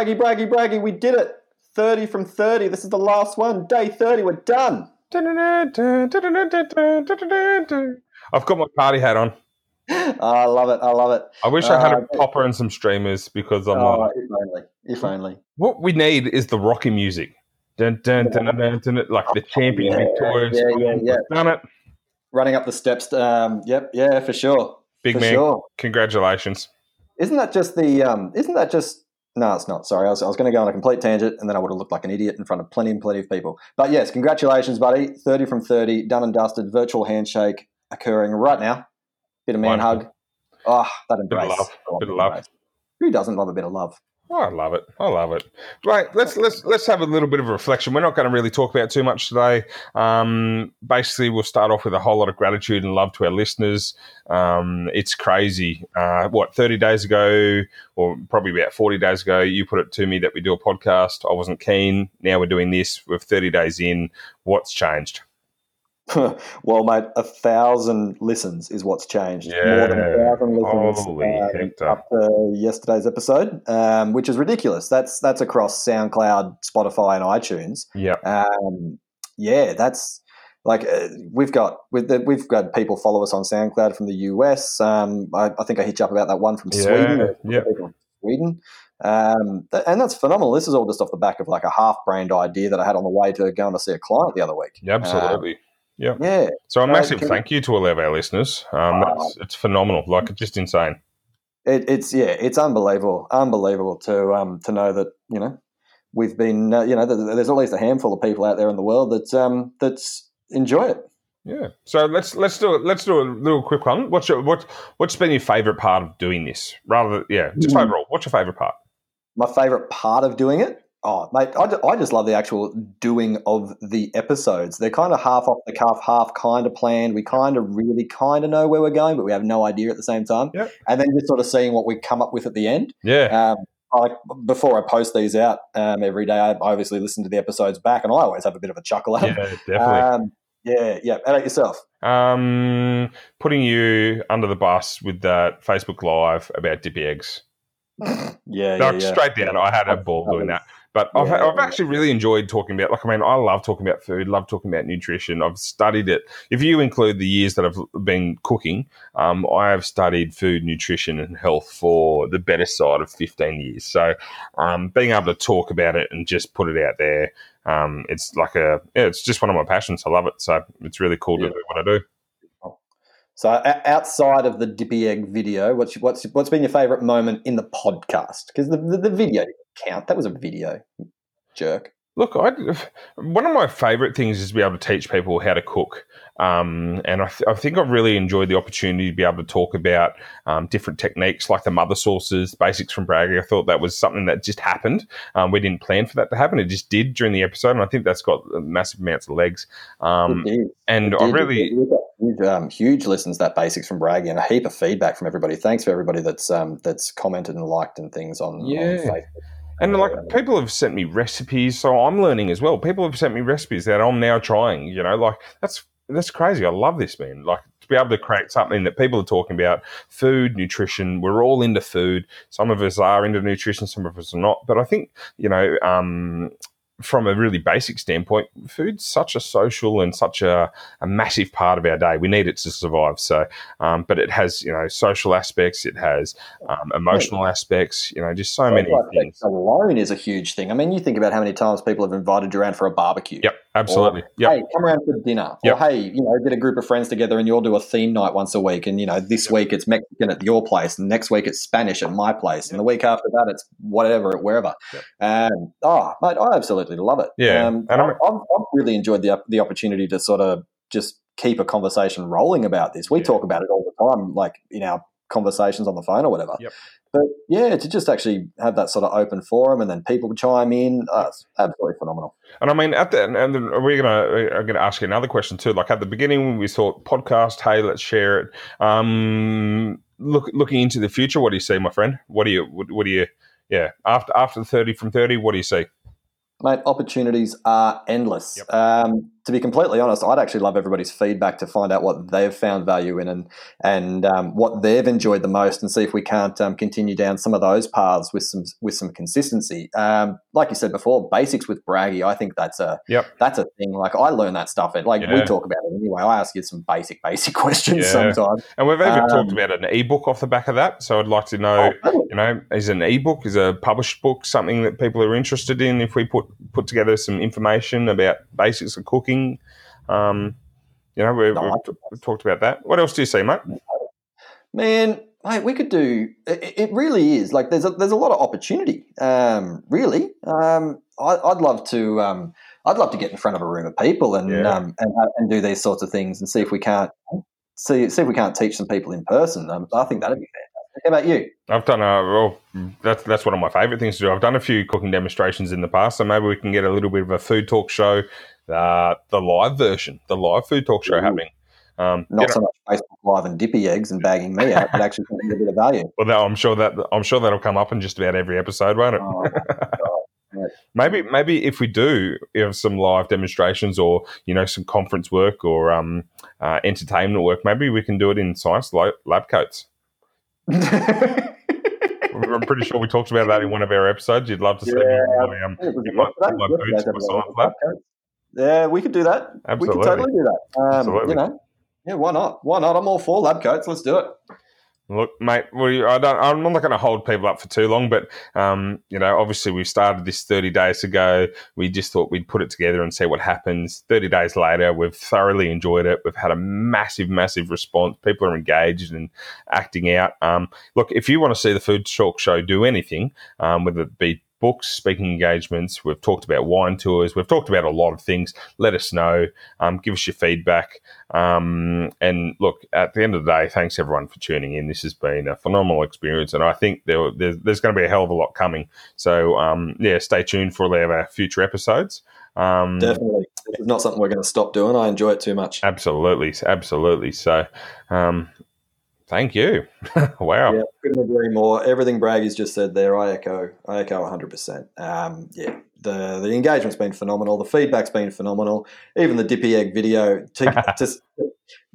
Braggy, braggy, braggy. We did it. 30 from 30. This is the last one. Day 30. We're done. I've got my party hat on. I love it. I love it. I wish I had Uh, a popper and some streamers because I'm Oh, like, if only. If only. what we need is the Rocky music. Dun, dun, dun, dun, dun, dun, like the champion Yeah, victorious. yeah, yeah, yeah. Done it. Running up the steps. Um, yep. Yeah, for sure. Big for man. sure. Congratulations. Isn't that just the? Um, isn't that just? No, it's not. Sorry, I was, I was going to go on a complete tangent, and then I would have looked like an idiot in front of plenty and plenty of people. But yes, congratulations, buddy. Thirty from thirty, done and dusted. Virtual handshake occurring right now. Bit of man Wonderful. hug. Oh, that Bit of embrace. love. Bit of love. embrace. Who doesn't love a bit of love? Oh, I love it. I love it. Right, let's let's let's have a little bit of reflection. We're not going to really talk about too much today. Um, basically, we'll start off with a whole lot of gratitude and love to our listeners. Um, it's crazy. Uh, what thirty days ago, or probably about forty days ago, you put it to me that we do a podcast. I wasn't keen. Now we're doing this. We're thirty days in. What's changed? well, mate, a thousand listens is what's changed. More than a Yeah. thousand listens Holy um, up to yesterday's episode, um, which is ridiculous. That's that's across SoundCloud, Spotify, and iTunes. Yeah, Um, yeah, that's like uh, we've got we've, we've got people follow us on SoundCloud from the US. Um, I, I think I hit you up about that one from Yeah, Sweden. yeah. Sweden. Um, and that's phenomenal. This is all just off the back of like a half-brained idea that I had on the way to going to see a client the other week. yeah, absolutely. Um, yeah, Yeah. So a Uh, massive thank you to all of our listeners. Um, that's, it's phenomenal. Like it's just insane. It, it's yeah, it's unbelievable, unbelievable to um to know that you know we've been uh, you know there's at least a handful of people out there in the world that um that's enjoy it. Yeah. So let's let's do it. Let's do a little quick one. What's your what what's been your favourite part of doing this? Rather, yeah, just Mm. overall. What's your favourite part? My favorite part of doing it, oh mate, I, I just love the actual doing of the episodes. They're kind of half off the cuff, half kind of planned. We kind of really kind of know where we're going, but we have no idea at the same time. Yep. And then just sort of seeing what we come up with at the end. Yeah. Um, I, before I post these out um, every day, I obviously listen to the episodes back, and I always have a bit of a chuckle at yeah, them. definitely. Um, yeah, yeah. How about yourself? um, putting you under the bus with that Facebook Live about dippy eggs. Yeah, yeah, Like, yeah. Straight down. I had a ball doing that. But I've, Yeah. I've actually really enjoyed talking about, like, I mean, I love talking about food, love talking about nutrition. I've studied it. If you include the years that I've been cooking, um, I have studied food, nutrition, and health for the better side of 15 years. So um, being able to talk about it and just put it out there, um, it's like a, yeah, it's just one of my passions. I love it. So it's really cool Yeah. to do what I do. So outside of the dippy egg video, what's what's what's been your favourite moment in the podcast? Because the, the the video count. That was a video, jerk. Look, I, one of my favourite things is to be able to teach people how to cook. Um, and I, th- I think I've really enjoyed the opportunity to be able to talk about um, different techniques like the mother sauces, basics from Braggy. I thought that was something that just happened. Um, we didn't plan for that to happen. It just did during the episode. And I think that's got massive amounts of legs. Um, and I really, huge, um, huge listens that basics from Braggy and a heap of feedback from everybody. Thanks for everybody that's um, that's commented and liked and things on, Yeah. on Facebook. And like people have sent me recipes, so I'm learning as well. People have sent me recipes that I'm now trying. You know, like that's that's crazy. I love this, man. Like to be able to create something that people are talking about, food, nutrition. We're all into food. Some of us are into nutrition, some of us are not. But I think you know, um, from a really basic standpoint, food's such a social and such a, a massive part of our day. We need it to survive. So, um, but it has you know social aspects. It has um, emotional aspects. You know, just so many things. alone is a huge thing. I mean, you think about how many times people have invited you around for a barbecue. Yep, absolutely. Yep. Hey, come around for dinner. Yep. Or hey, you know, get a group of friends together and you'll do a theme night once a week. And you know, this week it's Mexican at your place, and next week it's Spanish at my place, and the week after that it's whatever at wherever. Yep. Um, oh, mate, I absolutely love it. Yeah, um, and I've, I've, really enjoyed the the opportunity to sort of just keep a conversation rolling about this. We Yeah. talk about it all the time, like in our conversations on the phone or whatever. Yep. But yeah, to just actually have that sort of open forum and then people chime in, uh, it's absolutely phenomenal. And I mean, at the and we're gonna I'm gonna ask you another question too. Like at the beginning when we thought podcast, hey, let's share it. Um, look looking into the future, what do you see, my friend? What do you what, what do you? Yeah, after after the thirty from thirty, what do you see? Mate, opportunities are endless. Yep. Um, to be completely honest, I'd actually love everybody's feedback to find out what they've found value in and and um, what they've enjoyed the most, and see if we can't um, continue down some of those paths with some with some consistency. Um, like you said before, basics with Braggy, I think that's a Yep. that's a thing. Like I learn that stuff. At, like we talk about it anyway. I ask you some basic basic questions Yeah. sometimes. And we've even Um, talked about an ebook off the back of that. So I'd like to know, Oh, you know, is an ebook, is a published book something that people are interested in? If we put put together some information about basics of cooking, um, you know, we've, No, we've, talked about that. What else do you see, mate? Man, mate, we could do. It, it really is like there's a, there's a lot of opportunity. Um, really, um, I, I'd love to. Um, I'd love to get in front of a room of people and Yeah. um, and, and do these sorts of things and see if we can't see see if we can't teach some people in person. Um, I think that'd be fantastic. How about you? I've done a well. That's that's one of my favourite things to do. I've done a few cooking demonstrations in the past, so maybe we can get a little bit of a food talk show, uh, the live version, the live food talk show Ooh. happening. Um, you Not know, so much Facebook Live and dippy eggs and bagging me out, but actually a bit of value. well, that- I'm sure that I'm sure that'll come up in just about every episode, won't it? Oh, God. Maybe maybe if we do have some live demonstrations or you know some conference work or um, uh, entertainment work, maybe we can do it in science lab, coats. I'm pretty sure we talked about that in one of our episodes. You'd love to see me in my, um, in my, in my boots in my science lab. Yeah, we could do that. Absolutely. We could totally do that. Um, Absolutely. You know, yeah, why not? Why not? I'm all for lab coats. Let's do it. Look, mate, we, I don't, I'm not going to hold people up for too long, but um, you know, obviously we started this 30 days ago. We just thought we'd put it together and see what happens. 30 days later, we've thoroughly enjoyed it. We've had a massive, massive response. People are engaged and acting out. Um, look, if you want to see the Food Talk Show do anything, um, whether it be books, speaking engagements, we've talked about wine tours, we've talked about a lot of things. Let us know. Um, give us your feedback. Um, and look, at the end of the day, thanks everyone for tuning in. This has been a phenomenal experience, and I think there, there's, there's going to be a hell of a lot coming. So, um, yeah, stay tuned for all of our future episodes. Um, Definitely. This is not something we're going to stop doing. I enjoy it too much. absolutely, absolutely. So, um, thank you. wow. Yeah, couldn't agree more. Everything Braggy's just said there, I echo. I echo 100%. Um, yeah, the the engagement's been phenomenal. The feedback's been phenomenal. Even the Dippy Egg video, to, just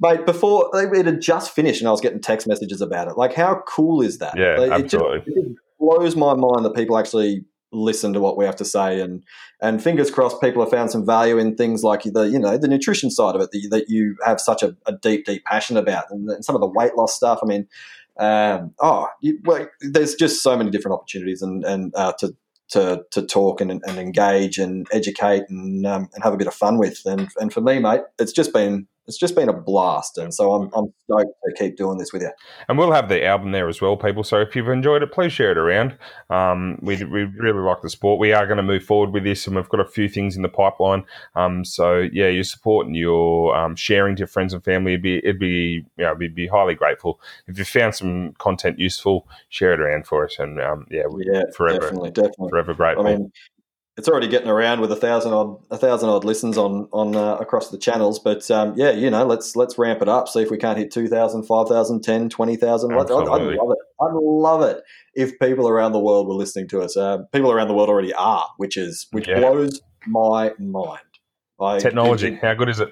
mate, before it had just finished, and I was getting text messages about it. Like, how cool is that? Yeah, Like, it just- absolutely. it just blows my mind that people actually listen to what we have to say. And and fingers crossed people have found some value in things like the you know the nutrition side of it that you, that you have such a, a deep deep passion about and, then some of the weight loss stuff. I mean um, oh you, well, there's just so many different opportunities and and uh, to to to talk and, and engage and educate and um, and have a bit of fun with. And and for me mate it's just been it's just been a blast and so I'm, I'm stoked to keep doing this with you And we'll have the album there as well, people. So if you've enjoyed it, please share it around. Um, we, we really like the sport. We are going to move forward with this, and we've got a few things in the pipeline. Um, so yeah, your support and your um, sharing to your friends and family, it'd be, it'd be, you know, we'd be highly grateful. If you found some content useful, share it around for us, and um, yeah, we're yeah forever, definitely definitely forever I grateful. mean, it's already getting around with a thousand odd a thousand odd listens on on uh, across the channels. But um, yeah, you know, let's let's ramp it up. See if we can't hit 2,000, 5,000, 10, 20,000. I'd, I'd love it. I'd love it if people around the world were listening to us. Uh, people around the world already are, which is which Yeah. blows my mind. I, Technology, it- how good is it?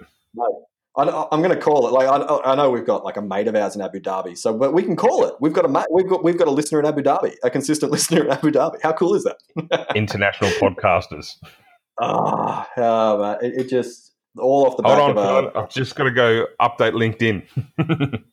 I, I'm going to call it like I, I know we've got like a mate of ours in Abu Dhabi, so but we can call it. We've got a mate, we've got we've got a listener in Abu Dhabi, a consistent listener in Abu Dhabi. How cool is that? International podcasters. Ah, oh, man, it, it just all off the Hold back on, of a. I've just got to go update LinkedIn.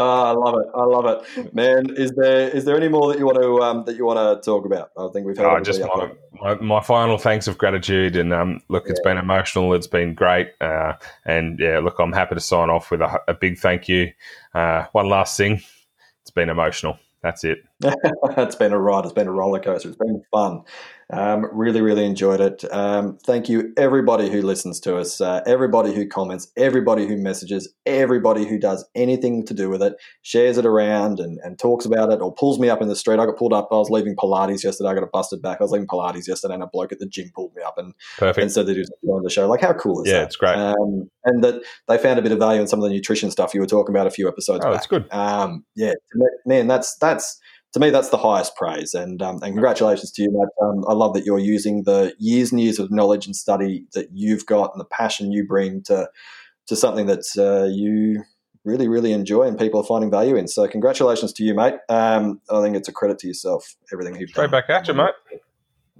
oh, I love it. I love it, man. Is there is there any more that you want to um, that you want to talk about? I think we've had Oh, just my, my, my final thanks of gratitude. And um, look, it's been emotional. It's been great. Uh, and yeah, look, I'm happy to sign off with a, a big thank you. Uh, one last thing it's been emotional. That's it. it's been a ride. It's been a roller coaster. It's been fun. Um, really, really enjoyed it. Um, thank you, everybody who listens to us, uh, everybody who comments, everybody who messages, everybody who does anything to do with it, shares it around and, and talks about it, or pulls me up in the street. I got pulled up. I was leaving Pilates yesterday. I got a busted back. I was leaving Pilates yesterday, and a bloke at the gym pulled me up and, and Perfect. said that he was on the show. Like, how cool is Yeah, that? it's great. Um, and that they found a bit of value in some of the nutrition stuff you were talking about a few episodes Oh, back it's good. um, yeah, man, that's that's to me, that's the highest praise. And um, and congratulations to you, mate. Um, I love that you're using the years and years of knowledge and study that you've got and the passion you bring to to something that uh, you really, really enjoy and people are finding value in. So, congratulations to you, mate. Um, I think it's a credit to yourself, everything you've Straight done. back at you, mate.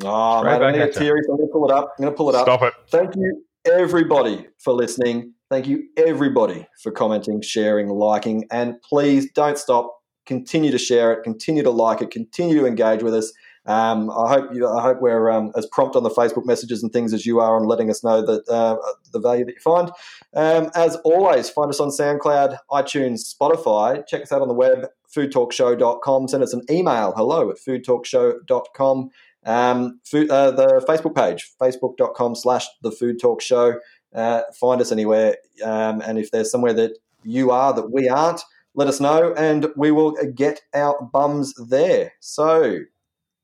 Oh, Straight mate, I back need at it you. teary, so I'm going to pull it up. I'm going to pull it up. Stop it. Thank you, everybody, for listening. Thank you, everybody, for commenting, sharing, liking, and please don't stop. Continue to share it. Continue to like it. Continue to engage with us. Um, I hope you. I hope we're um, as prompt on the Facebook messages and things as you are on letting us know that uh, the value that you find. Um, as always, find us on SoundCloud, iTunes, Spotify. Check us out on the web, foodtalkshow.com. Send us an email, hello at foodtalkshow.com. Um, food, uh, the Facebook page, facebook.com slash the food talk show. Uh, find us anywhere. Um, and if there's somewhere that you are that we aren't, let us know and we will get our bums there. So,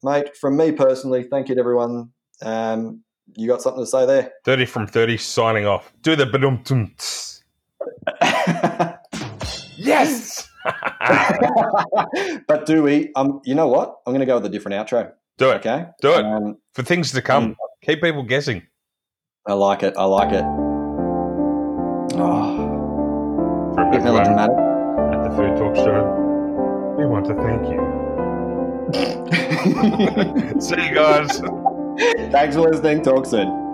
mate, from me personally, thank you to everyone. Um, you got something to say there? 30 from 30, signing off. Do the badum Yes! but do we? Um, you know what? I'm going to go with a different outro. Do it. Okay. Do it. Um, For things to come. Keep people guessing. I like it. I like it. Oh, bit melodramatic. Food Talk Show, we want to thank you. See you guys. Thanks for listening. Talk soon.